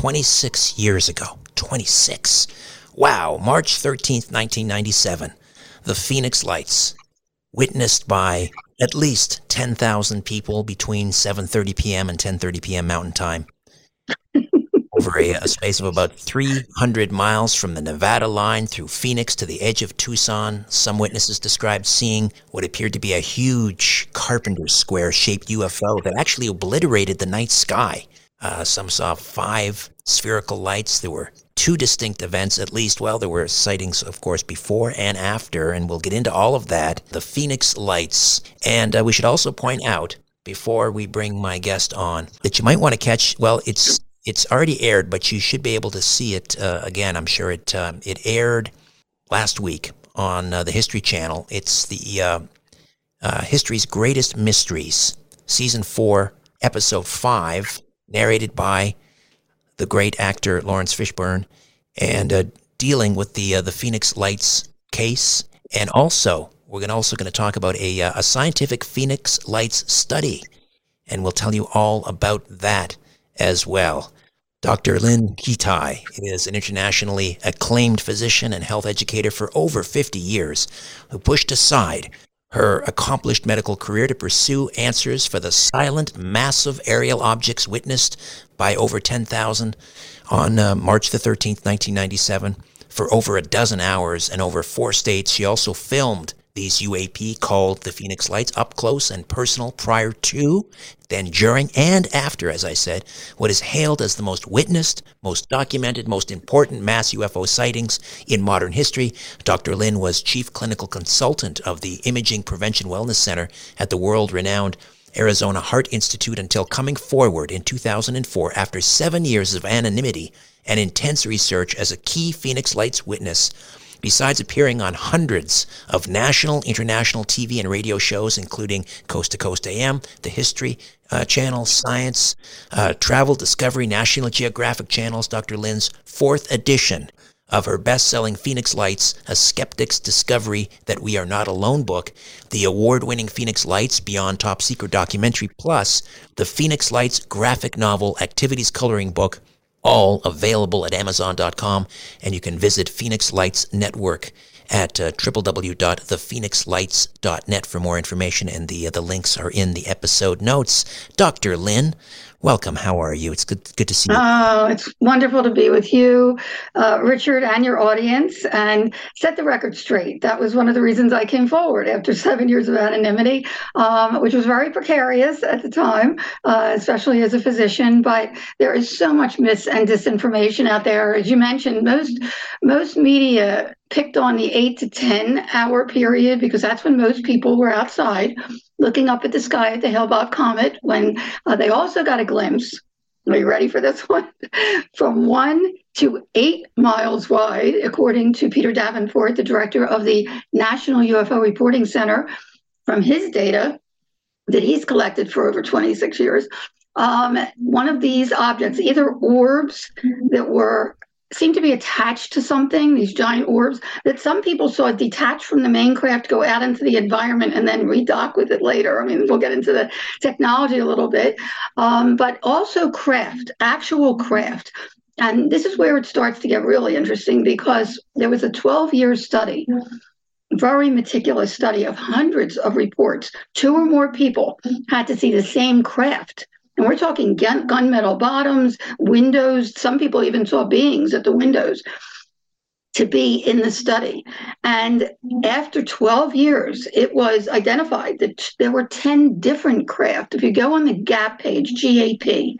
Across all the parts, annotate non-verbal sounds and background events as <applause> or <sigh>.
26 years ago. 26. Wow, March 13th, 1997. The Phoenix Lights, witnessed by at least 10,000 people between 7:30 p.m. and 10:30 p.m. Mountain Time. <laughs> over a, a, space of about 300 miles from the Nevada line through Phoenix to the edge of Tucson. Some witnesses described seeing what appeared to be a huge carpenter square shaped UFO that actually obliterated the night sky. Uh, some saw five spherical lights. There were two distinct events, at least. Well, there were sightings, of course, before and after, and we'll get into all of that. The Phoenix Lights. And uh, we should also point out, before we bring my guest on, that you might want to catch, well, it's it's already aired, but you should be able to see it uh, again. I'm sure it um, it aired last week on uh, the History Channel. It's the uh, uh History's Greatest Mysteries, season four, episode five, narrated by the great actor Laurence Fishburne, and uh, dealing with the uh, the Phoenix Lights case, and also we're gonna also going to talk about a a scientific Phoenix Lights study, and we'll tell you all about that as well. Dr. Lynne Kitei is an internationally acclaimed physician and health educator for over 50 years who pushed aside her accomplished medical career to pursue answers for the silent, massive aerial objects witnessed by over 10,000 on uh, March the 13th, 1997. For over a dozen hours and over four states, she also filmed These UAP called the Phoenix Lights up close and personal prior to, then during, and after, as I said, what is hailed as the most witnessed, most documented, most important mass UFO sightings in modern history. Dr. Lynne was chief clinical consultant of the Imaging Prevention Wellness Center at the world renowned Arizona Heart Institute until coming forward in 2004 after seven years of anonymity and intense research as a key Phoenix Lights witness besides appearing on hundreds of national, international TV and radio shows, including Coast to Coast AM, the History uh, Channel, Science, uh, Travel, Discovery, National Geographic channels, Dr. Lynne's fourth edition of her best selling Phoenix Lights, A Skeptic's Discovery That We Are Not Alone book, the award winning Phoenix Lights Beyond Top Secret documentary, plus the Phoenix Lights graphic novel Activities Coloring book, all available at Amazon.com. And you can visit Phoenix Lights Network at uh, www.thephoenixlights.net for more information. And the, uh, the links are in the episode notes. Dr. Lynne, welcome. How are you? It's good, good to see you. Oh, it's wonderful to be with you, uh, Richard, and your audience, and set the record straight. That was one of the reasons I came forward after seven years of anonymity, um, which was very precarious at the time, uh, especially as a physician. But there is so much mis and disinformation out there. As you mentioned, most most media picked on the eight to 10 hour period because that's when most people were outside looking up at the sky at the Hale-Bopp comet when uh, they also got a glimpse. Are you ready for this <laughs> one? From one to eight miles wide, according to Peter Davenport, the director of the National UFO Reporting Center, from his data that he's collected for over 26 years. Um, one of these objects, either orbs that were seem to be attached to something, these giant orbs, that some people saw detach from the main craft, go out into the environment, and then redock with it later. I mean, we'll get into the technology a little bit, um, but also craft, actual craft. And this is where it starts to get really interesting because there was a 12 year study, very meticulous study of hundreds of reports. Two or more people had to see the same craft and we're talking gun, gunmetal bottoms, windows. Some people even saw beings at the windows to be in the study. And mm-hmm. after 12 years, it was identified that there were 10 different craft. If you go on the GAP page, GAP,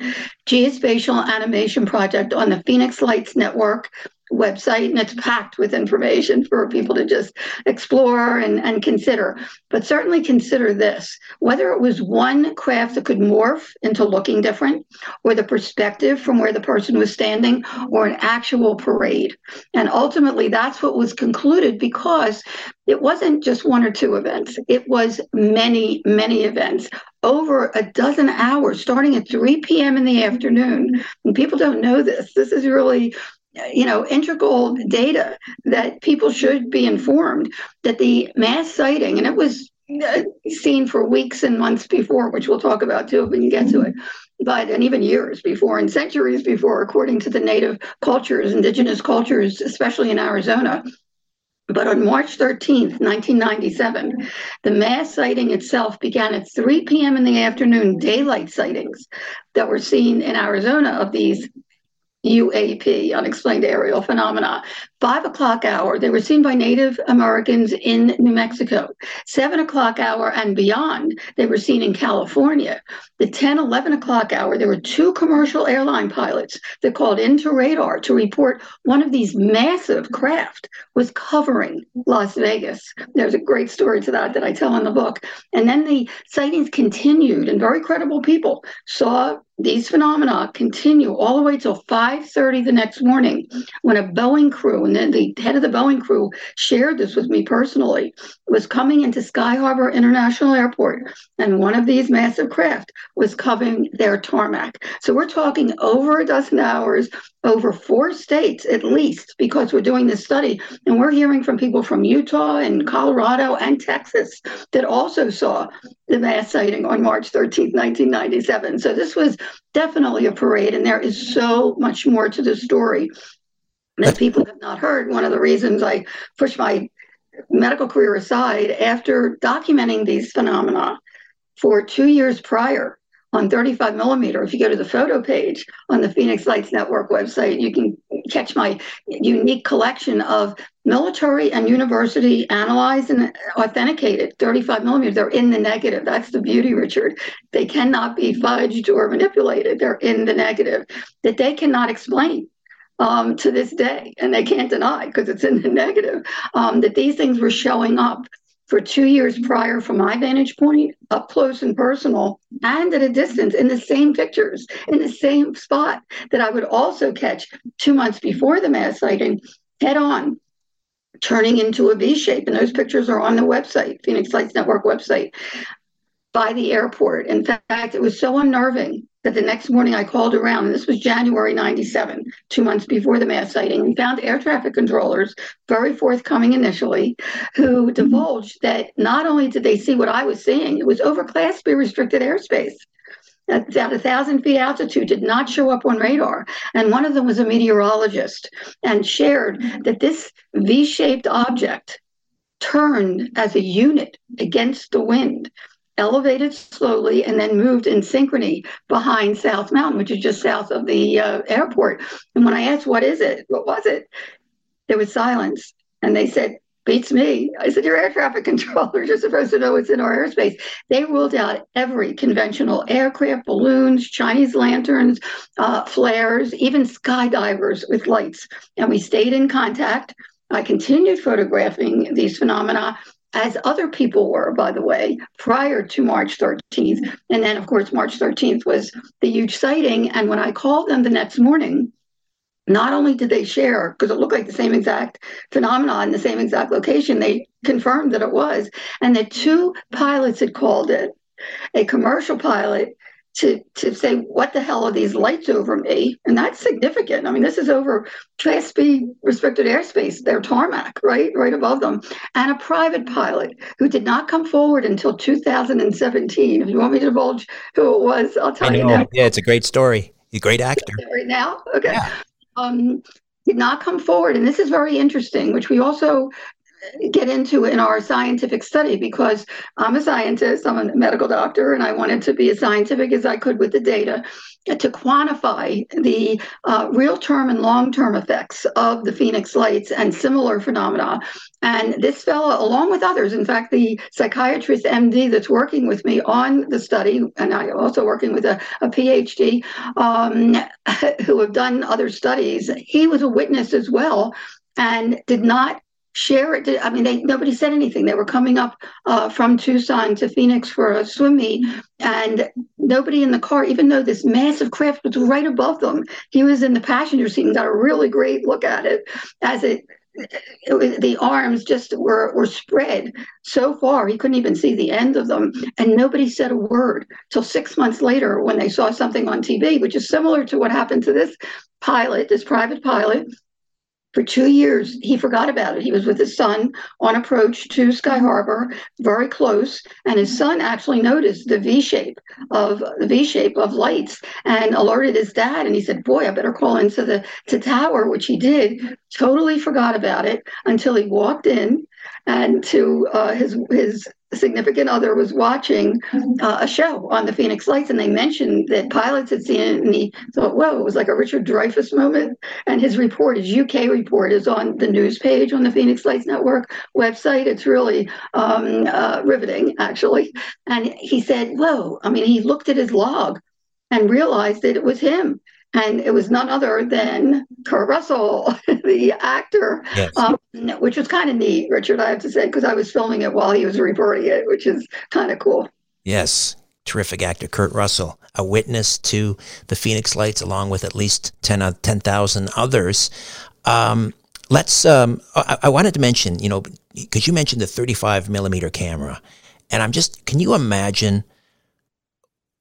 Geospatial Animation Project on the Phoenix Lights Network website and it's packed with information for people to just explore and, and consider. But certainly consider this whether it was one craft that could morph into looking different, or the perspective from where the person was standing, or an actual parade. And ultimately, that's what was concluded because it wasn't just one or two events, it was many, many events over a dozen hours starting at 3 p.m. in the afternoon. And people don't know this. This is really you know, integral data that people should be informed that the mass sighting, and it was uh, seen for weeks and months before, which we'll talk about too if we can get to it, but and even years before and centuries before, according to the native cultures, indigenous cultures, especially in Arizona. But on March 13th, 1997, the mass sighting itself began at 3 p.m. in the afternoon, daylight sightings that were seen in Arizona of these UAP, unexplained aerial phenomena. Five o'clock hour, they were seen by Native Americans in New Mexico. Seven o'clock hour and beyond, they were seen in California. The 10, 11 o'clock hour, there were two commercial airline pilots that called into radar to report one of these massive craft was covering Las Vegas. There's a great story to that that I tell in the book. And then the sightings continued, and very credible people saw these phenomena continue all the way till 5.30 the next morning when a boeing crew and then the head of the boeing crew shared this with me personally was coming into sky harbor international airport and one of these massive craft was covering their tarmac. So we're talking over a dozen hours over four states at least because we're doing this study and we're hearing from people from utah and colorado and texas that also saw the mass sighting on march 13th 1997 so this was definitely a parade and there is so much more to the story that people have not heard one of the reasons i pushed my medical career aside after documenting these phenomena for two years prior on 35 millimeter. If you go to the photo page on the Phoenix Lights Network website, you can catch my unique collection of military and university analyzed and authenticated 35 millimeters. They're in the negative. That's the beauty, Richard. They cannot be fudged or manipulated. They're in the negative that they cannot explain. Um, to this day, and they can't deny because it's in the negative um, that these things were showing up for two years prior from my vantage point, up close and personal, and at a distance in the same pictures, in the same spot that I would also catch two months before the mass sighting head on, turning into a V shape. And those pictures are on the website, Phoenix Lights Network website, by the airport. In fact, it was so unnerving that the next morning I called around, and this was January 97, two months before the mass sighting, and found air traffic controllers, very forthcoming initially, who mm-hmm. divulged that not only did they see what I was seeing, it was over Class B restricted airspace. At, at a thousand feet altitude, did not show up on radar. And one of them was a meteorologist and shared mm-hmm. that this V shaped object turned as a unit against the wind elevated slowly and then moved in synchrony behind South Mountain, which is just south of the uh, airport. And when I asked, what is it? What was it? There was silence. And they said, beats me. I said, Your air traffic <laughs> controllers are supposed to know what's in our airspace. They ruled out every conventional aircraft, balloons, Chinese lanterns, uh, flares, even skydivers with lights. And we stayed in contact. I continued photographing these phenomena as other people were, by the way, prior to March 13th. And then, of course, March 13th was the huge sighting. And when I called them the next morning, not only did they share, because it looked like the same exact phenomenon in the same exact location, they confirmed that it was. And the two pilots had called it a commercial pilot to to say what the hell are these lights over me? And that's significant. I mean this is over class b restricted airspace. Their tarmac right? Right above them. And a private pilot who did not come forward until 2017 if you want me to divulge who it was i'll tell you now. Yeah it's a great story. He's a great actor. Right now? Okay. Yeah. um did not come forward. And this is very interesting which we also get into in our scientific study because I'm a scientist, I'm a medical doctor, and I wanted to be as scientific as I could with the data to quantify the uh, real term and long term effects of the Phoenix lights and similar phenomena. And this fellow, along with others, in fact, the psychiatrist MD that's working with me on the study, and I'm also working with a, a PhD um, <laughs> who have done other studies, he was a witness as well and did not share it. I mean, they nobody said anything. They were coming up uh, from Tucson to Phoenix for a swim meet, and nobody in the car, even though this massive craft was right above them. He was in the passenger seat and got a really great look at it as it. it was, the arms just were, were spread so far he couldn't even see the end of them and nobody said a word till six months later when they saw something on tv which is similar to what happened to this pilot this private pilot for two years, he forgot about it. He was with his son on approach to Sky Harbor, very close, and his son actually noticed the V shape of the V shape of lights and alerted his dad. And he said, "Boy, I better call into the to tower," which he did. Totally forgot about it until he walked in and to uh, his his significant other was watching uh, a show on the Phoenix Lights, and they mentioned that pilots had seen it, and he thought, "Whoa!" It was like a Richard Dreyfuss moment. And his report, his UK report, is on the news page on the Phoenix Lights Network website. It's really um, uh, riveting, actually. And he said, "Whoa!" I mean, he looked at his log and realized that it was him and it was none other than Kurt Russell, <laughs> the actor, yes. um, which was kind of neat, Richard, I have to say, because I was filming it while he was reporting it, which is kind of cool. Yes, terrific actor, Kurt Russell, a witness to the Phoenix Lights, along with at least 10,000 10, others. Um, let's, um, I, I wanted to mention, you know, because you mentioned the 35 millimeter camera, and I'm just, can you imagine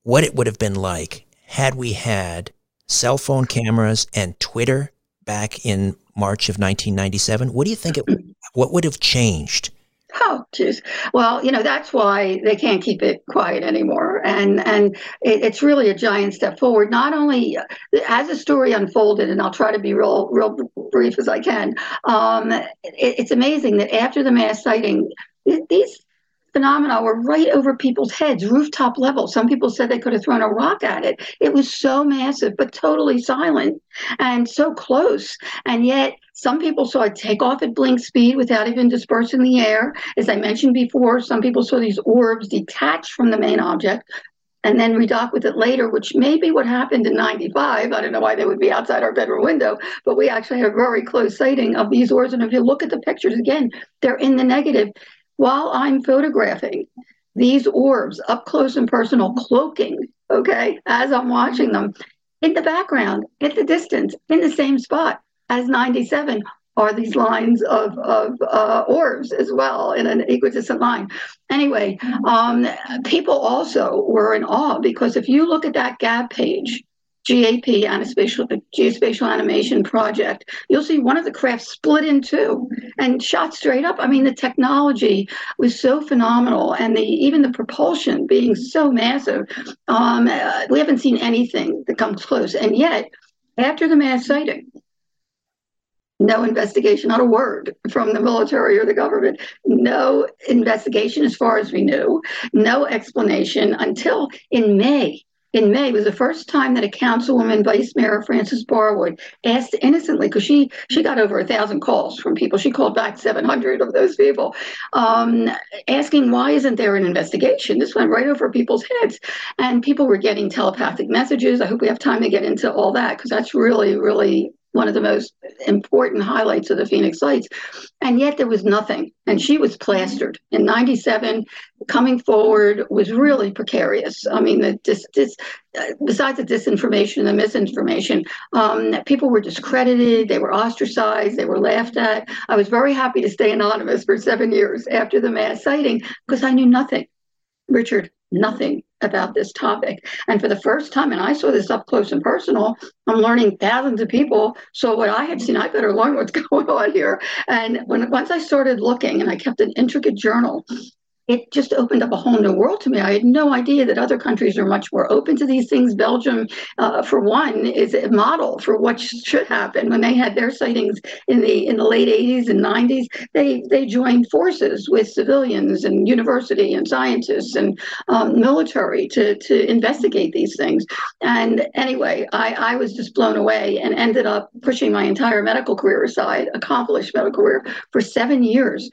what it would have been like had we had cell phone cameras and Twitter back in March of 1997, what do you think it <clears throat> what would have changed? Oh, geez. Well, you know that's why they can't keep it quiet anymore, and and it, it's really a giant step forward. Not only as the story unfolded, and I'll try to be real real brief as I can. Um, it, it's amazing that after the mass sighting, these phenomena were right over people's heads, rooftop level. Some people said they could have thrown a rock at it. It was so massive, but totally silent and so close. And yet, some people saw it take off at blink speed without even dispersing the air. As I mentioned before, some people saw these orbs detach from the main object, and then redock with it later, which may be what happened in 95. I don't know why they would be outside our bedroom window, but we actually have very close sighting of these orbs. And if you look at the pictures again, they're in the negative. While I'm photographing these orbs up close and personal, cloaking, okay, as I'm watching them, in the background, at the distance, in the same spot as 97 are these lines of, of uh, orbs as well in an equidistant line. Anyway, um, people also were in awe because if you look at that GAP page, GAP, Geospatial, Geospatial Animation Project, you'll see one of the crafts split in two and shot straight up. I mean, the technology was so phenomenal, and the even the propulsion being so massive. Um, uh, we haven't seen anything that comes close, and yet after the mass sighting, no investigation, not a word from the military or the government. No investigation, as far as we knew. No explanation until in May. In May was the first time that a councilwoman, Vice Mayor Frances Barwood, asked innocently because she she got over a thousand calls from people. She called back seven hundred of those people, um, asking why isn't there an investigation? This went right over people's heads, and people were getting telepathic messages. I hope we have time to get into all that because that's really really one of the most important highlights of the Phoenix Lights. And yet there was nothing. And she was plastered. In 97, coming forward was really precarious. I mean, the, this, this, uh, besides the disinformation the misinformation, um, people were discredited, they were ostracized, they were laughed at. I was very happy to stay anonymous for seven years after the mass sighting because I knew nothing. Richard, nothing about this topic. And for the first time, and I saw this up close and personal, I'm learning thousands of people. So what I had seen, I better learn what's <laughs> going on here. And when once I started looking and I kept an intricate journal it just opened up a whole new world to me. I had no idea that other countries are much more open to these things. Belgium, uh, for one, is a model for what should happen. When they had their sightings in the in the late 80s and 90s, they they joined forces with civilians and university and scientists and um, military to to investigate these things. And anyway, I, I was just blown away and ended up pushing my entire medical career aside, accomplished medical career for seven years,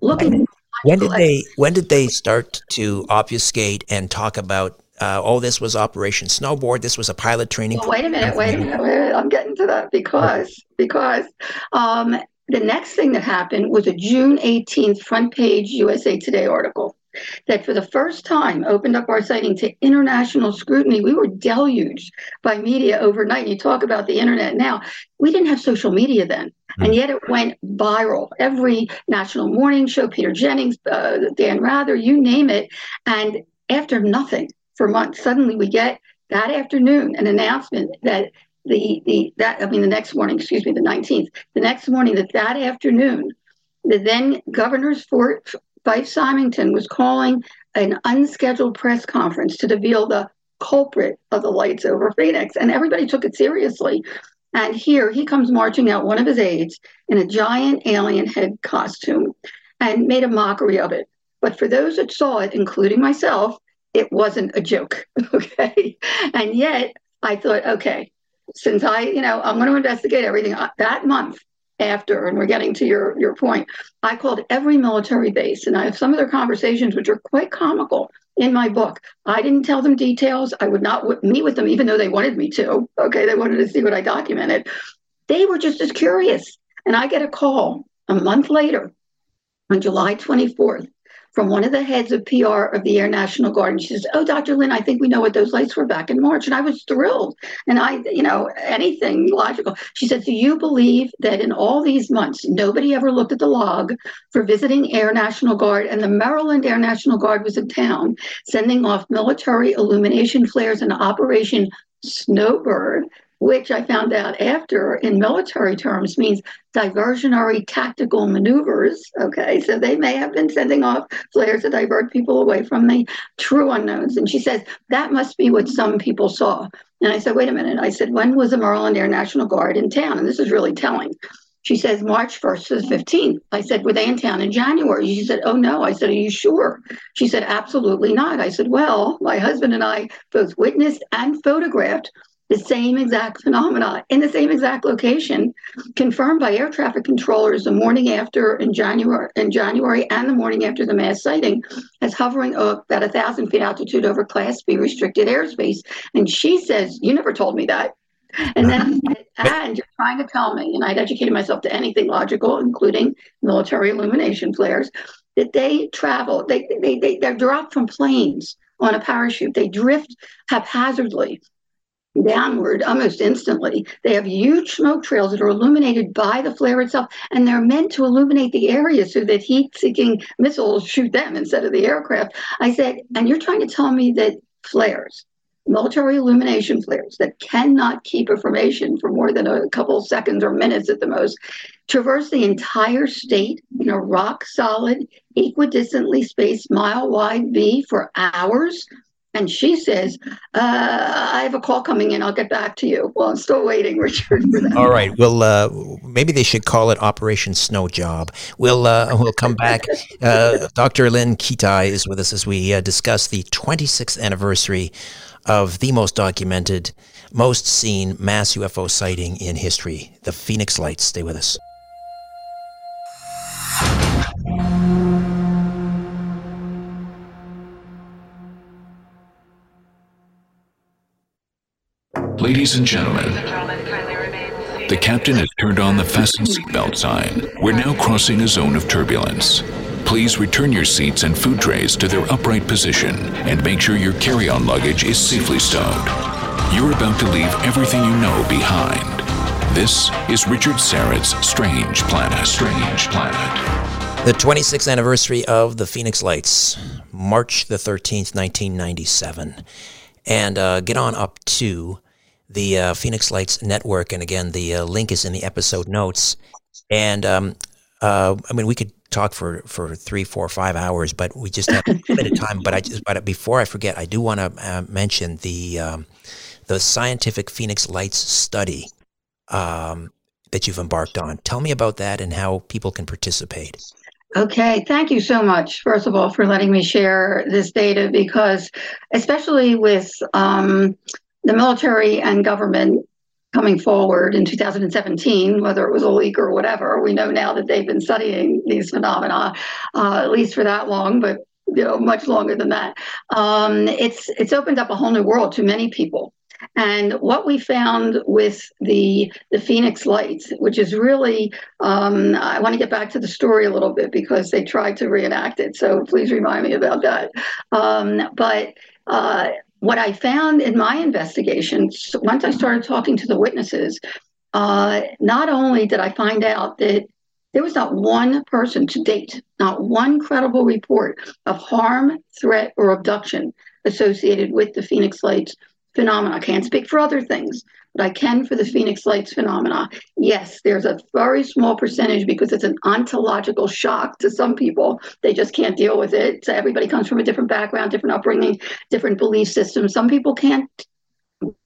looking when did they when did they start to obfuscate and talk about uh, oh this was Operation Snowbird this was a pilot training well, wait a minute wait a minute wait a minute. I'm getting to that because because um, the next thing that happened was a June 18th front page USA Today article that for the first time opened up our sighting to international scrutiny. We were deluged by media overnight. You talk about the internet now. We didn't have social media then. And yet it went viral. Every national morning show, Peter Jennings, uh, Dan Rather, you name it. And after nothing for months, suddenly we get that afternoon an announcement that the the that I mean the next morning, excuse me, the 19th, the next morning that that afternoon, the then governor's Fort Fife Symington was calling an unscheduled press conference to reveal the culprit of the lights over Phoenix, and everybody took it seriously. And here he comes marching out, one of his aides, in a giant alien head costume and made a mockery of it. But for those that saw it, including myself, it wasn't a joke. <laughs> Okay. And yet I thought, okay, since I, you know, I'm going to investigate everything uh, that month after, and we're getting to your, your point, I called every military base and I have some of their conversations, which are quite comical in my book. I didn't tell them details. I would not w- meet with them, even though they wanted me to. Okay, they wanted to see what I documented. They were just as curious. And I get a call a month later on July 24th from one of the heads of PR of the Air National Guard. And she says, Oh, Dr. Lynne, I think we know what those lights were back in March. And I was thrilled. And I, you know, anything logical. She said, Do you believe that in all these months, nobody ever looked at the log for visiting Air National Guard? And the Maryland Air National Guard was in town sending off military illumination flares in Operation Snowbird which I found out after in military terms means diversionary tactical maneuvers. Okay, so they may have been sending off flares to divert people away from the true unknowns. And she says that must be what some people saw. And I said, wait a minute. I said, when was the Maryland Air National Guard in town? And this is really telling. She says March 1st to the 15th. I said, Were they in town in January? She said, Oh no. I said, Are you sure? She said, Absolutely not. I said, Well, my husband and I both witnessed and photographed the same exact phenomena in the same exact location, confirmed by air traffic controllers the morning after in January in January and the morning after the mass sighting as hovering up at a thousand feet altitude over Class B restricted airspace. And she says, You never told me that. And then <laughs> and you're trying to tell me, and I'd educated myself to anything logical, including military illumination flares, that they travel, they, they, they, they're dropped from planes on a parachute. They drift haphazardly downward almost instantly. They have huge smoke trails that are illuminated by the flare itself, and they're meant to illuminate the area so that heat seeking missiles shoot them instead of the aircraft. I said, and you're trying to tell me that flares, military illumination flares that cannot keep a formation for more than a couple seconds or minutes at the most, traverse the entire state in a rock solid, equidistantly spaced mile wide V for hours and she says, uh, I have a call coming in. I'll get back to you. Well, I'm still waiting, <laughs> Richard, for that. All right. Well, uh, maybe they should call it Operation Snow Job. We'll, uh, we'll come back. <laughs> Uh, Dr. Lynne Kitei is with us as we uh, discuss the 26th anniversary of the most documented, most seen mass UFO sighting in history, the Phoenix Lights. Stay with us. Ladies and gentlemen, the captain has turned on the fasten seatbelt sign. We're now crossing a zone of turbulence. Please return your seats and food trays to their upright position and make sure your carry on luggage is safely stowed. You're about to leave everything you know behind. This is Richard Syrett's Strange Planet. Strange Planet. The 26th anniversary of the Phoenix Lights, March the 13th, 1997. And uh, get on up to the uh, Phoenix Lights Network. And again, the uh, link is in the episode notes. And um, uh, I mean, we could talk for, for three, four, five hours, but we just have a <laughs> limited time. But I just, but before I forget, I do want to uh, mention the um, the scientific Phoenix Lights study um, that you've embarked on. Tell me about that and how people can participate. Okay, thank you so much, first of all, for letting me share this data because, especially with um, the military and government coming forward in 2017, whether it was a leak or whatever, we know now that they've been studying these phenomena uh, at least for that long, but you know much longer than that. Um, it's it's opened up a whole new world to many people. And what we found with the the Phoenix Lights, which is really, um, I want to get back to the story a little bit because they tried to reenact it. So please remind me about that. Um, but uh, what I found in my investigations, once I started talking to the witnesses, uh, not only did I find out that there was not one person to date, not one credible report of harm, threat, or abduction associated with the Phoenix Lights phenomena. I can't speak for other things, but I can for the Phoenix Lights phenomena. Yes, there's a very small percentage because it's an ontological shock to some people. They just can't deal with it. So everybody comes from a different background, different upbringing, different belief systems. Some people can't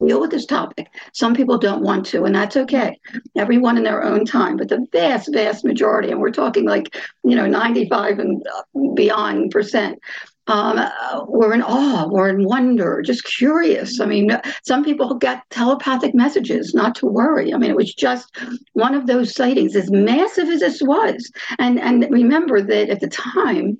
deal with this topic. Some people don't want to, and that's okay. Everyone in their own time. But the vast, vast majority, and we're talking like, you know, 95 and uh, beyond percent, um, we're in awe, we're in wonder, just curious. I mean, some people got telepathic messages not to worry. I mean, it was just one of those sightings, as massive as this was. And and remember that at the time,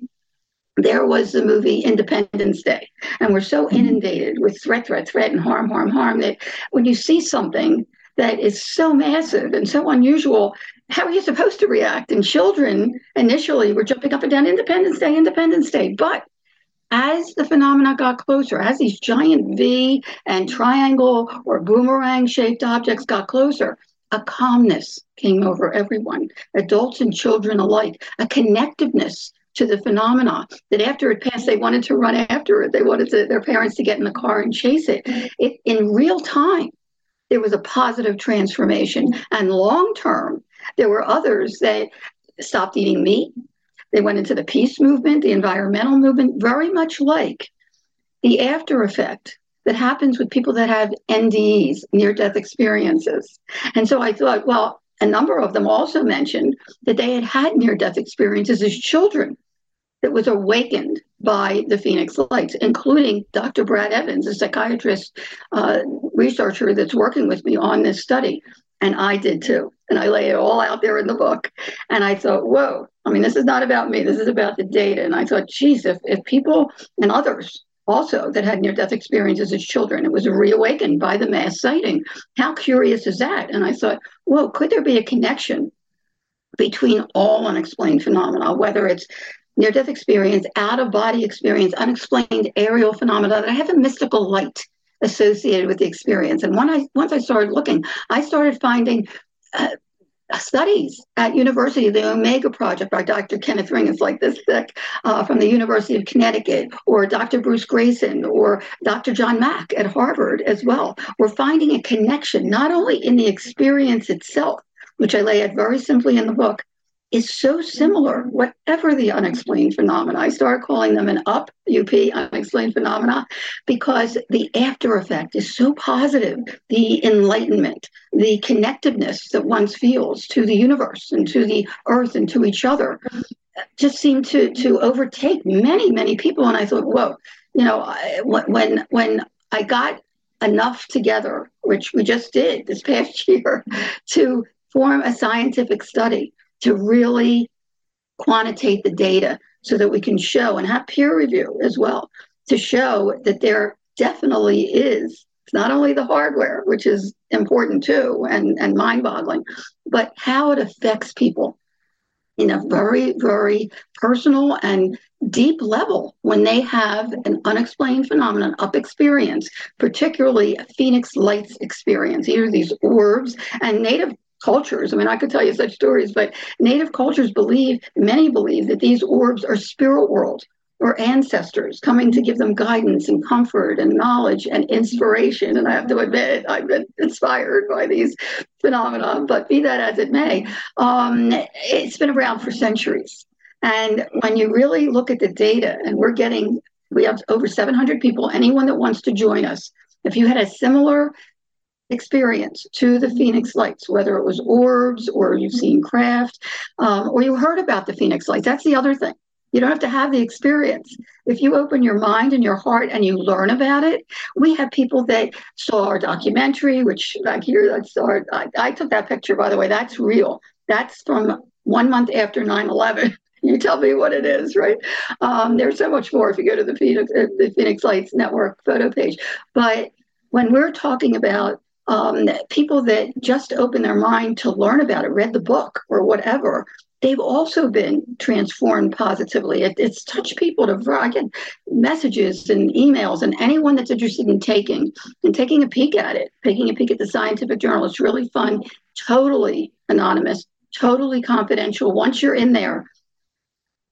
there was the movie Independence Day. And we're so inundated with threat, threat, threat, and harm, harm, harm that when you see something that is so massive and so unusual, how are you supposed to react? And children initially were jumping up and down Independence Day, Independence Day. But as the phenomena got closer, as these giant V and triangle or boomerang shaped objects got closer, a calmness came over everyone, adults and children alike, a connectiveness to the phenomena that after it passed, they wanted to run after it. They wanted to, their parents to get in the car and chase it. it in real time, there was a positive transformation. And long term, there were others that stopped eating meat, they went into the peace movement, the environmental movement, very much like the after effect that happens with people that have NDEs, near death experiences. And so I thought, well, a number of them also mentioned that they had had near death experiences as children that was awakened by the Phoenix Lights, including Dr. Brad Evans, a psychiatrist uh, researcher that's working with me on this study. And I did too. And I lay it all out there in the book. And I thought, whoa, I mean, this is not about me. This is about the data. And I thought, geez, if, if people and others also that had near death experiences as children, it was reawakened by the mass sighting. How curious is that? And I thought, whoa, could there be a connection between all unexplained phenomena, whether it's near death experience, out of body experience, unexplained aerial phenomena that have a mystical light associated with the experience. And when I once I started looking, I started finding uh, studies at university, the Omega Project by Dr. Kenneth Ring is like this thick uh, from the University of Connecticut, or Dr. Bruce Greyson, or Dr. John Mack at Harvard as well. We're finding a connection not only in the experience itself, which I lay out very simply in the book, is so similar, whatever the unexplained phenomena. I start calling them an up, UP, unexplained phenomena, because the after effect is so positive. The enlightenment, the connectiveness that one feels to the universe and to the earth and to each other just seemed to, to overtake many, many people. And I thought, whoa, you know, when, when I got enough together, which we just did this past <laughs> year, to form a scientific study to really quantitate the data so that we can show and have peer review as well to show that there definitely is it's not only the hardware which is important too and, and mind-boggling but how it affects people in a very very personal and deep level when they have an unexplained phenomenon up experience particularly a phoenix lights experience. Either these orbs and native cultures. I mean, I could tell you such stories, but native cultures believe, many believe, that these orbs are spirit world or ancestors coming to give them guidance and comfort and knowledge and inspiration. And I have to admit, I've been inspired by these phenomena, but be that as it may, um, it's been around for centuries. And when you really look at the data, and we're getting, we have over 700 people, anyone that wants to join us, if you had a similar experience to the Phoenix Lights, whether it was orbs or you've seen craft um, or you heard about the Phoenix Lights. That's the other thing. You don't have to have the experience. If you open your mind and your heart and you learn about it, we have people that saw our documentary, which back here, that's our, I, I took that picture, by the way. That's real. That's from one month after 9 11 <laughs> you tell me what it is, right? Um, there's so much more if you go to the Phoenix, uh, the Phoenix Lights Network photo page. But when we're talking about um, people that just open their mind to learn about it, read the book or whatever, they've also been transformed positively. It, it's touched people to I get messages and emails, and anyone that's interested in taking and taking a peek at it, taking a peek at the scientific journal. It's really fun, totally anonymous, totally confidential. Once you're in there,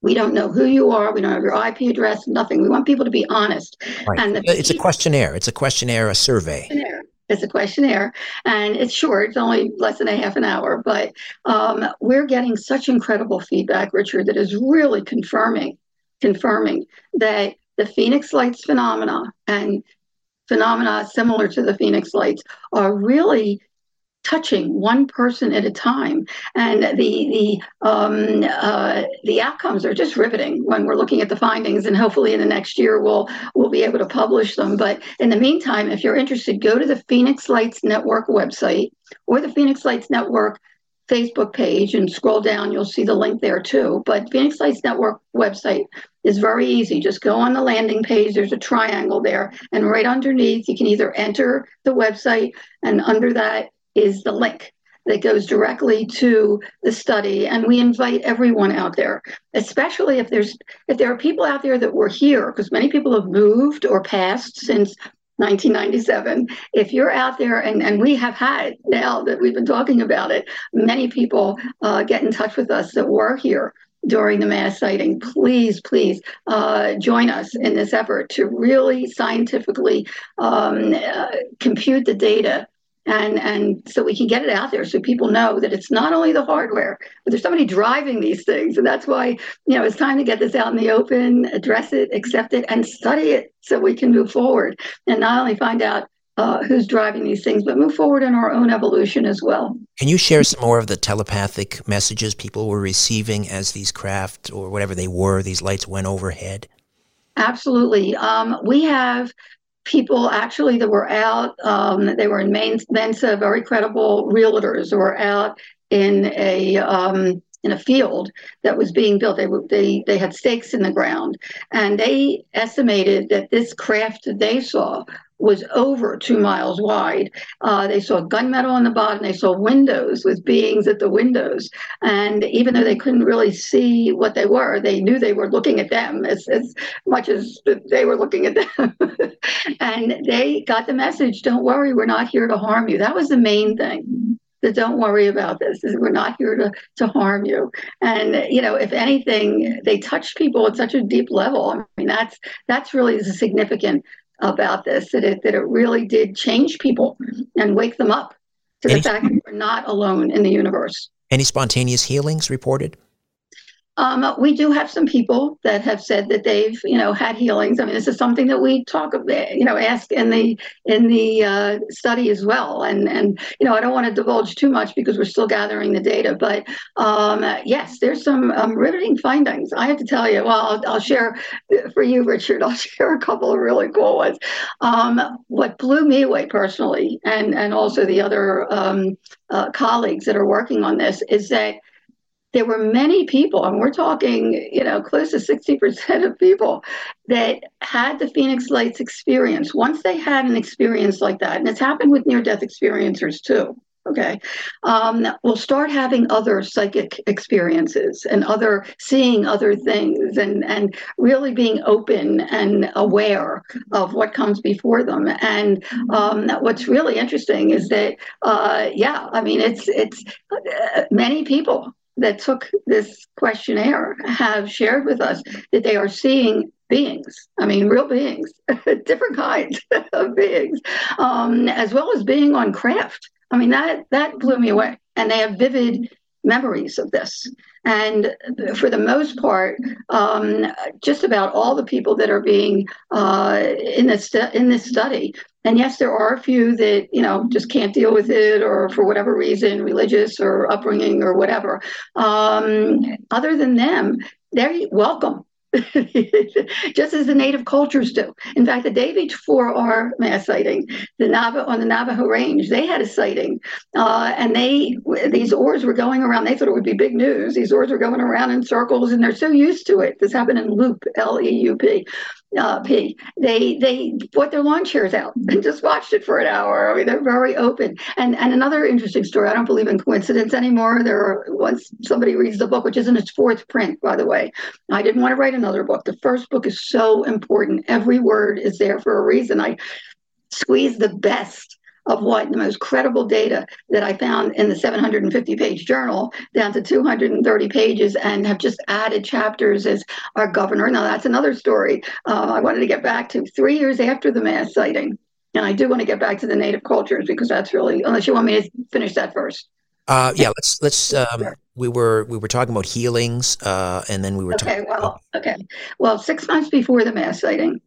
we don't know who you are. We don't have your IP address, nothing. We want people to be honest. Right. And it's a questionnaire. It's a questionnaire, a survey. Questionnaire. It's a questionnaire, and it's short. It's only less than a half an hour, but um, we're getting such incredible feedback, Richard, that is really confirming, confirming that the Phoenix Lights phenomena and phenomena similar to the Phoenix Lights are really touching one person at a time. And the the um, uh, the outcomes are just riveting when we're looking at the findings and hopefully in the next year we'll we'll be able to publish them. But in the meantime if you're interested go to the phoenix lights network website or the phoenix lights network facebook page and scroll down. You'll see the link there too. But phoenix lights network website is very easy. Just go on the landing page. There's a triangle there. And right underneath you can either enter the website and under that is the link that goes directly to the study. And we invite everyone out there especially if there's if there are people out there that were here because many people have moved or passed since 1997 if you're out there and, and we have had now that we've been talking about it many people uh, get in touch with us that were here during the mass sighting. Please please uh, join us in this effort to really scientifically um, uh, compute the data and and so we can get it out there so people know that it's not only the hardware but there's somebody driving these things and that's why you know it's time to get this out in the open address it accept it and study it so we can move forward and not only find out uh, who's driving these things, but move forward in our own evolution as well. Can you share some more of the telepathic messages people were receiving as these craft or whatever they were, these lights went overhead? Absolutely. Um, we have people actually that were out, um, they were in Mensa, very credible realtors were out in a um, in a field that was being built. They they they had stakes in the ground, and they estimated that this craft that they saw was over two miles wide. Uh, they saw gunmetal on the bottom. They saw windows with beings at the windows, and even though they couldn't really see what they were, they knew they were looking at them as as much as they were looking at them. <laughs> and they got the message: "Don't worry, we're not here to harm you." That was the main thing that don't worry about this. We're not here to, to harm you. And you know, if anything, they touch people at such a deep level. I mean, that's that's really the significant about this that it that it really did change people and wake them up to the fact that we're not alone in the universe. Any spontaneous healings reported? Um, we do have some people that have said that they've, you know, had healings. I mean, this is something that we talk about, you know, ask in the in the uh, study as well. And and you know, I don't want to divulge too much because we're still gathering the data. But um, yes, there's some um, riveting findings. I have to tell you. Well, I'll, I'll, share for you, Richard. <laughs> I'll share a couple of really cool ones. Um, what blew me away personally, and and also the other um, uh, colleagues that are working on this, is that there were many people, and we're talking, you know, close to 60% of people that had the Phoenix Lights experience. Once they had an experience like that, and it's happened with near death experiencers too, okay, um, will start having other psychic experiences and other seeing other things and, and really being open and aware of what comes before them. And um, what's really interesting is that, uh, yeah, I mean, it's, it's uh, many people that took this questionnaire have shared with us that they are seeing beings. I mean, real beings, <laughs> different kinds <laughs> of beings, um, as well as being on craft. I mean, that that blew me away. And they have vivid memories of this. And for the most part, um, just about all the people that are being uh, in this in this study. And yes, there are a few that you know just can't deal with it, or for whatever reason, religious or upbringing or whatever. Um, other than them, they're welcome <laughs> just as the native cultures do. In fact, the day before our mass sighting, the Navajo on the Navajo Range, they had a sighting, uh, and they these oars were going around. They thought it would be big news. These oars were going around in circles, and they're so used to it. This happened in Leupp, L E U P uh, P. They they brought their lawn chairs out <laughs> and just watched it for an hour. I mean, they're very open. And and another interesting story. I don't believe in coincidence anymore. There are once somebody reads the book, which is in its fourth print, by the way. I didn't want to write another book. The first book is so important. Every word is there for a reason. I squeeze the best of what the most credible data that I found in the 750 page journal down to 230 pages and have just added chapters as our governor. Now, that's another story uh, I wanted to get back to three years after the mass sighting. And I do want to get back to the native cultures because that's really, unless you want me to finish that first. Uh, yeah, let's let's. Um, we were we were talking about healings, uh, and then we were. Talking. Okay, well, okay, well, six months before the mass sighting,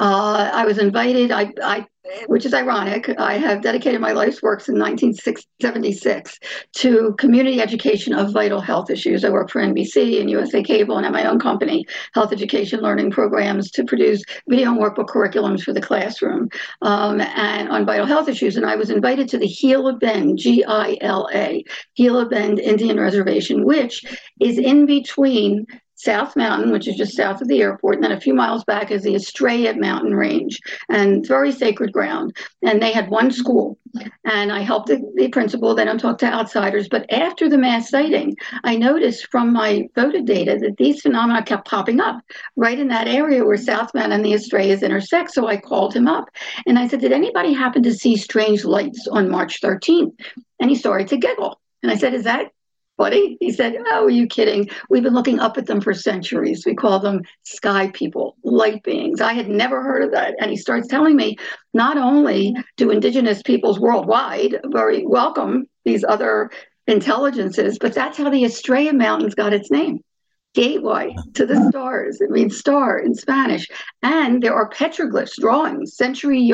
uh, I was invited. I, I which is ironic. I have dedicated my life's work since 1976 to community education of vital health issues. I work for NBC and USA Cable and at my own company, Health Education Learning Programs, to produce video and workbook curriculums for the classroom um, and on vital health issues. And I was invited to the Gila Bend, G I L A, Gila Bend Indian Reservation, which is in between South Mountain, which is just south of the airport, and then a few miles back is the Estrella Mountain Range, and it's very sacred ground. And they had one school, and I helped the, the principal. They don't talk to outsiders, but after the mass sighting, I noticed from my photo data that these phenomena kept popping up right in that area where South Mountain and the Estrellas intersect. So I called him up, and I said, "Did anybody happen to see strange lights on March 13th?" And he started to giggle. And I said, Is that funny? He said, Oh, are you kidding? We've been looking up at them for centuries. We call them sky people, light beings. I had never heard of that. And he starts telling me not only do indigenous peoples worldwide very welcome these other intelligences, but that's how the Estrella Mountains got its name. gateway to the stars. It means star in Spanish. And there are petroglyphs, drawings, century,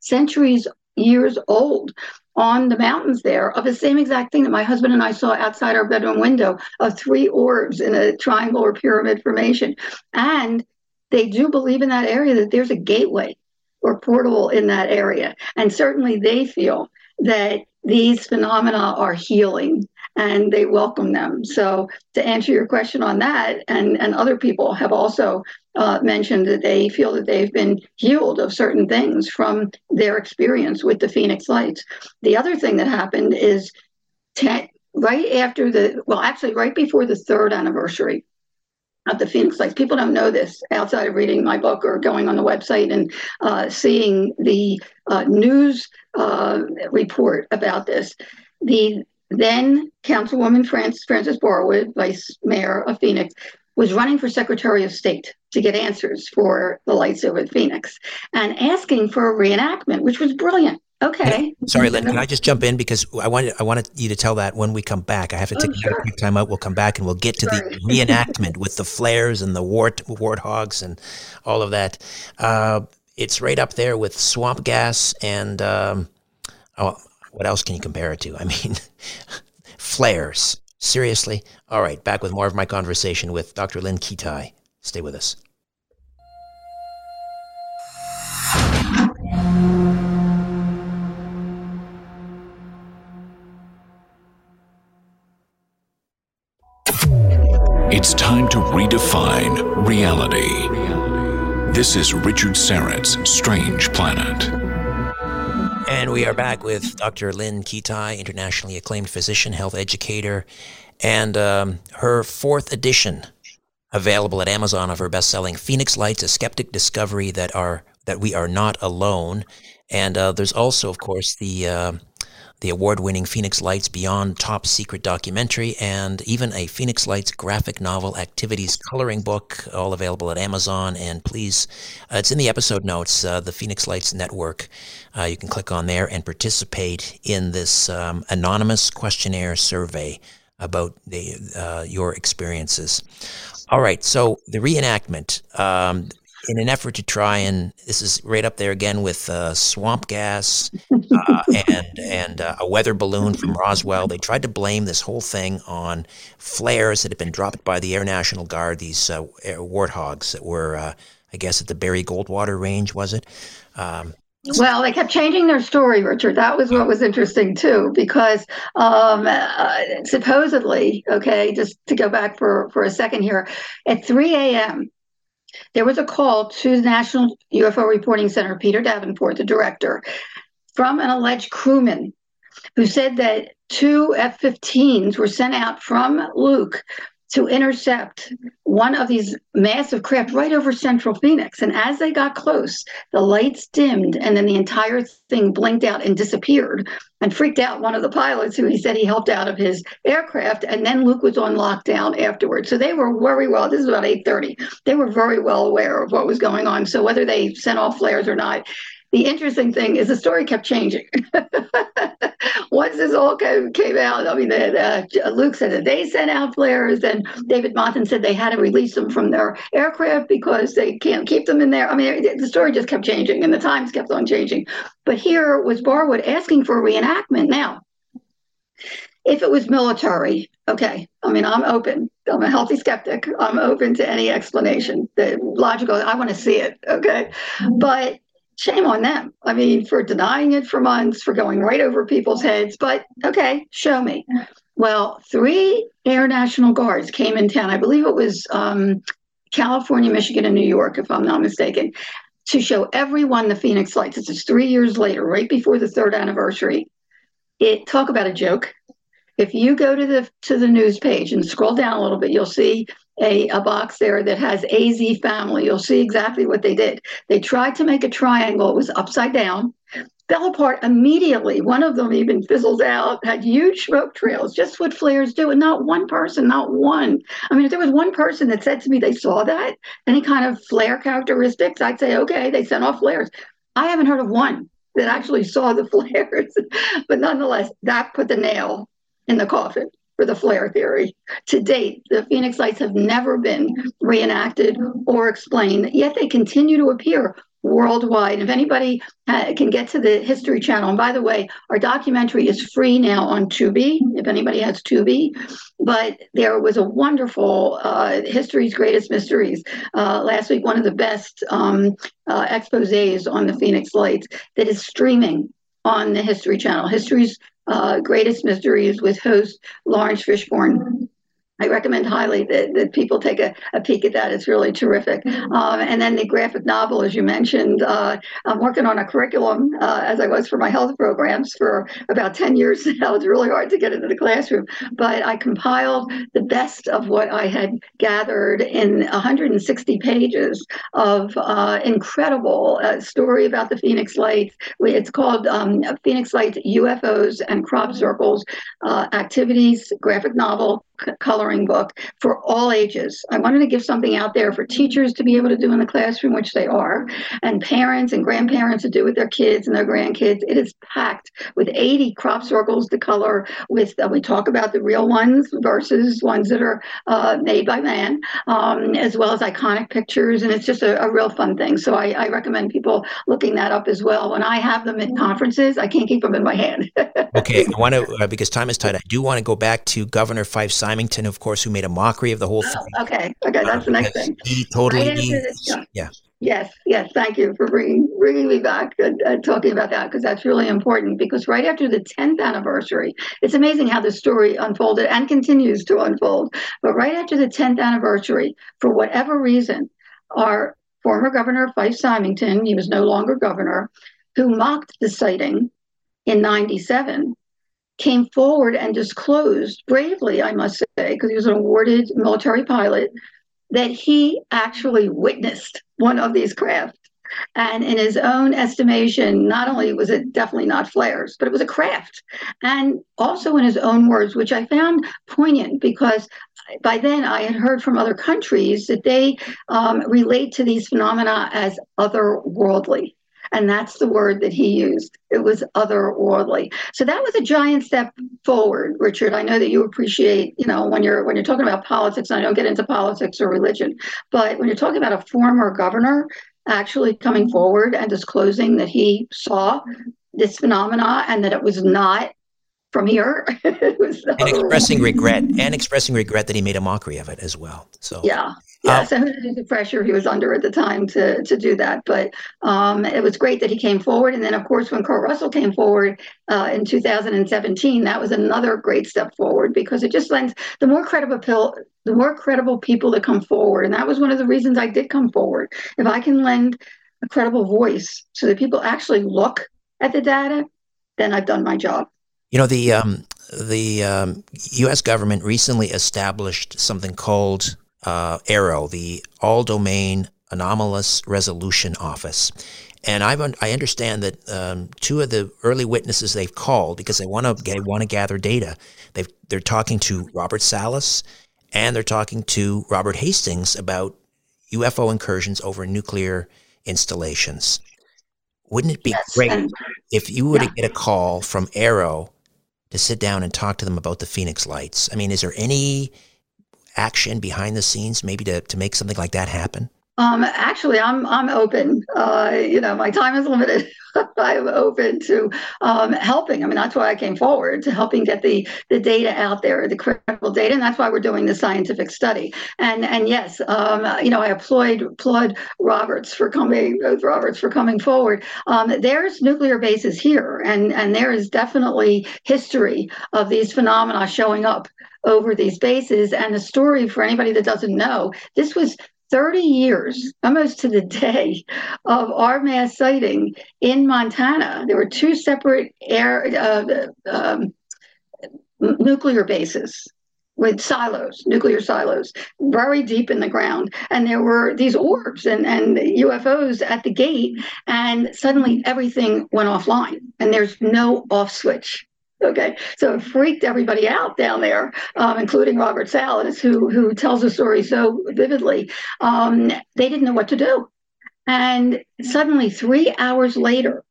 centuries years old on the mountains there of the same exact thing that my husband and I saw outside our bedroom window of three orbs in a triangle or pyramid formation. And they do believe in that area that there's a gateway or portal in that area. And certainly they feel that these phenomena are healing and they welcome them. So to answer your question on that, and, and other people have also uh, mentioned that they feel that they've been healed of certain things from their experience with the Phoenix Lights. The other thing that happened is ten, right after the, well, actually right before the third anniversary of the Phoenix Lights. People don't know this outside of reading my book or going on the website and uh, seeing the uh, news uh, report about this. The then Councilwoman Frances, Frances Barwood, Vice Mayor of Phoenix, was running for Secretary of State to get answers for the lights over Phoenix and asking for a reenactment, which was brilliant. Okay. Sorry, Lynne. Can I just jump in because I wanted I wanted you to tell that when we come back. I have to take oh, sure. a quick time out. We'll come back and we'll get to Sorry. the reenactment with <laughs> the flares and the wart warthogs and all of that. Uh, it's right up there with swamp gas and um, oh, what else can you compare it to? I mean, <laughs> flares. Seriously? All right, back with more of my conversation with Dr. Lynne Kitei. Stay with us. It's time to redefine reality. This is Richard Syrett's Strange Planet. And we are back with Dr. Lynne Kitei, internationally acclaimed physician, health educator, and um, her fourth edition available at Amazon of her best-selling Phoenix Lights: A Skeptic Discovery that are that we are not alone. And uh, there's also, of course, the uh, the award winning Phoenix Lights Beyond Top Secret documentary, and even a Phoenix Lights graphic novel activities coloring book, all available at Amazon. And please, uh, it's in the episode notes, uh, the Phoenix Lights Network. Uh, you can click on there and participate in this um, anonymous questionnaire survey about the, uh, your experiences. All right, so the reenactment. Um, in an effort to try and this is right up there again with uh, swamp gas uh, <laughs> and and uh, a weather balloon from Roswell. They tried to blame this whole thing on flares that had been dropped by the Air National Guard. These uh, warthogs that were, uh, I guess, at the Barry Goldwater Range, was it? Um, well, they kept changing their story, Richard. That was what was interesting too, because um, uh, supposedly, okay, just to go back for for a second here, at 3 a.m there was a call to the National UFO Reporting Center, Peter Davenport, the director, from an alleged crewman who said that two F 15s were sent out from Luke to intercept one of these massive craft right over central Phoenix. And as they got close, the lights dimmed and then the entire thing blinked out and disappeared and freaked out one of the pilots who he said he helped out of his aircraft. And then Luke was on lockdown afterwards. So they were very well, this is about 8.30, they were very well aware of what was going on. So whether they sent off flares or not, the interesting thing is the story kept changing. <laughs> Once this all came, came out, I mean, uh, Luke said that they sent out flares, and Davis-Monthan said they had to release them from their aircraft because they can't keep them in there. I mean, the story just kept changing, and the times kept on changing. But here was Barwood asking for reenactment. Now, if it was military, okay, I mean, I'm open. I'm a healthy skeptic. I'm open to any explanation. The logical, I want to see it, okay? But shame on them. I mean, for denying it for months, for going right over people's heads. But okay, show me. Well, three Air National Guards came in town. I believe it was um, California, Michigan, and New York, if I'm not mistaken, to show everyone the Phoenix Lights. This is three years later, right before the third anniversary. It talk about a joke. If you go to the to the news page and scroll down a little bit, you'll see a, a box there that has AZ family. You'll see exactly what they did. They tried to make a triangle, it was upside down, fell apart immediately. One of them even fizzled out, had huge smoke trails, just what flares do. And not one person, not one. I mean, if there was one person that said to me they saw that, any kind of flare characteristics, I'd say, okay, they sent off flares. I haven't heard of one that actually saw the <laughs> flares. but nonetheless, that put the nail in the coffin for the flare theory. To date, the Phoenix Lights have never been reenacted or explained, yet they continue to appear worldwide. If anybody uh, can get to the History Channel, and by the way, our documentary is free now on Tubi, if anybody has Tubi, but there was a wonderful uh, History's Greatest Mysteries uh, last week, one of the best um, uh, exposes on the Phoenix Lights that is streaming on the History Channel. History's uh, Greatest Mysteries with host Laurence Fishburne. I recommend highly that, that people take a, a peek at that. It's really terrific. Um, and then the graphic novel, as you mentioned, uh, I'm working on a curriculum uh, as I was for my health programs for about 10 years <laughs> now. It's really hard to get into the classroom, but I compiled the best of what I had gathered in 160 pages of uh, incredible uh, story about the Phoenix Lights. It's called um, Phoenix Lights UFOs and Crop Circles uh, Activities Graphic Novel coloring book for all ages. I wanted to give something out there for teachers to be able to do in the classroom, which they are, and parents and grandparents to do with their kids and their grandkids. It is packed with 80 crop circles to color. With uh, we talk about the real ones versus ones that are uh, made by man, um, as well as iconic pictures, and it's just a, a real fun thing. So I, I, recommend people looking that up as well. When I have them at conferences, I can't keep them in my hand. <laughs> okay, I want to uh, because time is tight. I do want to go back to Governor Fife Symington, of course, who made a mockery of the whole thing. Oh, okay, okay, that's uh, the next thing. He totally, right he, yeah. Yes, yes. Thank you for bringing bringing me back and, and talking about that because that's really important. Because right after the 10th anniversary, it's amazing how the story unfolded and continues to unfold. But right after the 10th anniversary, for whatever reason, our former governor Fife Symington, he was no longer governor, who mocked the sighting in 97 came forward and disclosed bravely, I must say, because he was an awarded military pilot, that he actually witnessed one of these craft. And in his own estimation, not only was it definitely not flares, but it was a craft. And also in his own words, which I found poignant because by then I had heard from other countries that they um, relate to these phenomena as otherworldly. And that's the word that he used. It was otherworldly. So that was a giant step forward, Richard. I know that you appreciate, you know, when you're when you're talking about politics, I don't get into politics or religion, but when you're talking about a former governor actually coming forward and disclosing that he saw this phenomena and that it was not from here. <laughs> and expressing regret and expressing regret that he made a mockery of it as well. So yeah, yeah, uh, so the pressure he was under at the time to to do that, but um, it was great that he came forward. And then, of course, when Kurt Russell came forward uh, in 2017, that was another great step forward because it just lends the more credible pill, the more credible people that come forward, and that was one of the reasons I did come forward. If I can lend a credible voice so that people actually look at the data, then I've done my job. You know the um, the um, U.S. government recently established something called uh, AARO, the All Domain Anomalous Resolution Office. And I've, I understand that um, two of the early witnesses they've called because they want to they want to gather data. they they're talking to Robert Salas and they're talking to Robert Hastings about UFO incursions over nuclear installations. Wouldn't it be yes. great if you were yeah. to get a call from AARO to sit down and talk to them about the Phoenix Lights? I mean, is there any action behind the scenes, maybe to, to make something like that happen? Um, actually, I'm I'm open. Uh, you know, my time is limited. <laughs> I'm open to um, helping. I mean, that's why I came forward to helping get the the data out there, the critical data, and that's why we're doing the scientific study. And and yes, um, you know, I applaud applaud Roberts for coming, both Roberts for coming forward. Um, there's nuclear bases here, and and there is definitely history of these phenomena showing up over these bases. And the story for anybody that doesn't know, this was 30 years, almost to the day, of our mass sighting in Montana. There were two separate air uh, um, nuclear bases with silos, nuclear silos, very deep in the ground. And there were these orbs and, and UFOs at the gate, and suddenly everything went offline, and there's no off switch. Okay, so it freaked everybody out down there, um, including Robert Salas, who who tells the story so vividly. Um, they didn't know what to do, and suddenly, three hours later,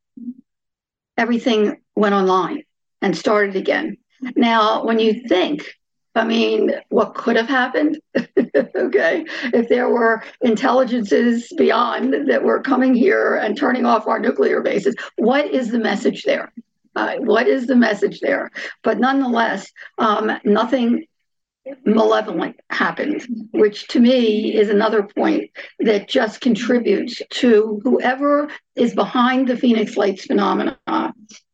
everything went online and started again. Now, when you think I mean, what could have happened? <laughs> okay. If there were intelligences beyond that were coming here and turning off our nuclear bases, what is the message there? Uh, what is the message there? But nonetheless, um, nothing malevolent happened, which to me is another point that just contributes to whoever is behind the Phoenix Lights phenomena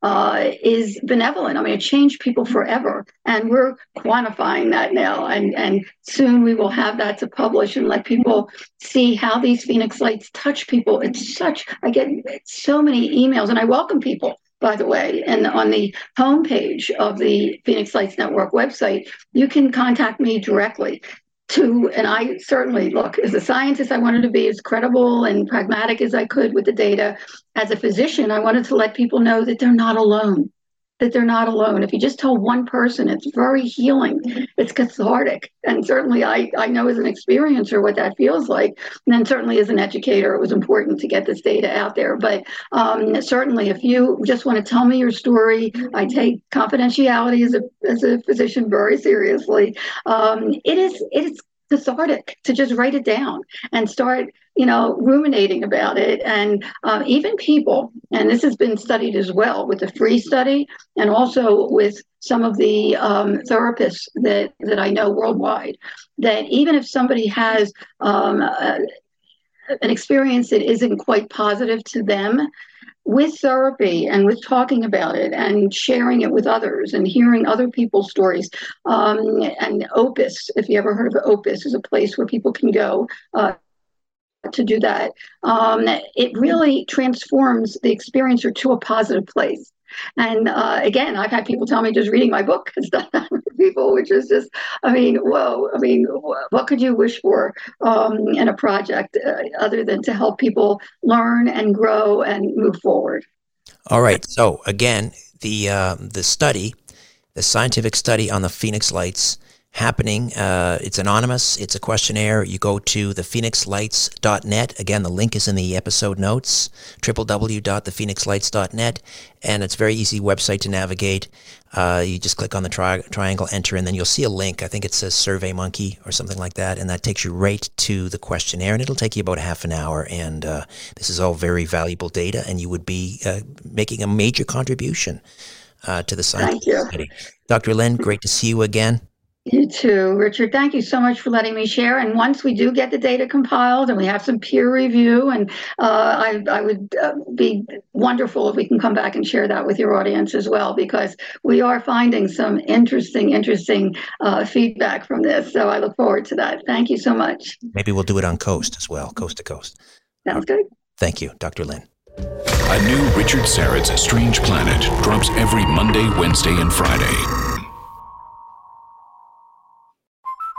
uh, is benevolent. I mean, it changed people forever, and we're quantifying that now, and and soon we will have that to publish and let people see how these Phoenix Lights touch people. It's such I get so many emails, and I welcome people by the way. And on the homepage of the Phoenix Lights Network website, you can contact me directly to, and I certainly look, as a scientist, I wanted to be as credible and pragmatic as I could with the data. As a physician, I wanted to let people know that they're not alone that they're not alone. If you just tell one person, it's very healing. It's cathartic. And certainly I, I know as an experiencer what that feels like. And then certainly as an educator, it was important to get this data out there. But um, certainly if you just want to tell me your story, I take confidentiality as a, as a physician very seriously. Um, it is it is cathartic to just write it down and start you know ruminating about it. And um, even people and this has been studied as well with the free study and also with some of the um, therapists that that i know worldwide that even if somebody has um, a, an experience that isn't quite positive to them with therapy and with talking about it and sharing it with others and hearing other people's stories. Um, and Opus, if you ever heard of Opus, is a place where people can go. Uh, to do that, um, it really transforms the experiencer to a positive place. And uh, again, I've had people tell me just reading my book has done that for people, which is just, I mean, whoa, I mean, what could you wish for um, in a project uh, other than to help people learn and grow and move forward? All right. So again, the uh, the study, the scientific study on the Phoenix Lights happening. Uh, it's anonymous. It's a questionnaire. You go to thephoenixlights.net. Again, the link is in the episode notes, www.thephoenixlights.net. And it's a very easy website to navigate. Uh, you just click on the tri- triangle, enter, and then you'll see a link. I think it says Survey Monkey or something like that. And that takes you right to the questionnaire. And it'll take you about half an hour. And uh, this is all very valuable data. And you would be uh, making a major contribution uh, to the science Thank you. study. Dr. Lynne, great to see you again. You too, Richard. Thank you so much for letting me share. And once we do get the data compiled and we have some peer review, and uh, I, I, would uh, be wonderful if we can come back and share that with your audience as well, because we are finding some interesting, interesting uh, feedback from this. So I look forward to that. Thank you so much. Maybe we'll do it on Coast as well, coast to coast. Sounds good. Thank you, Dr. Lynne. A new Richard Syrett's Strange Planet drops every Monday, Wednesday, and Friday.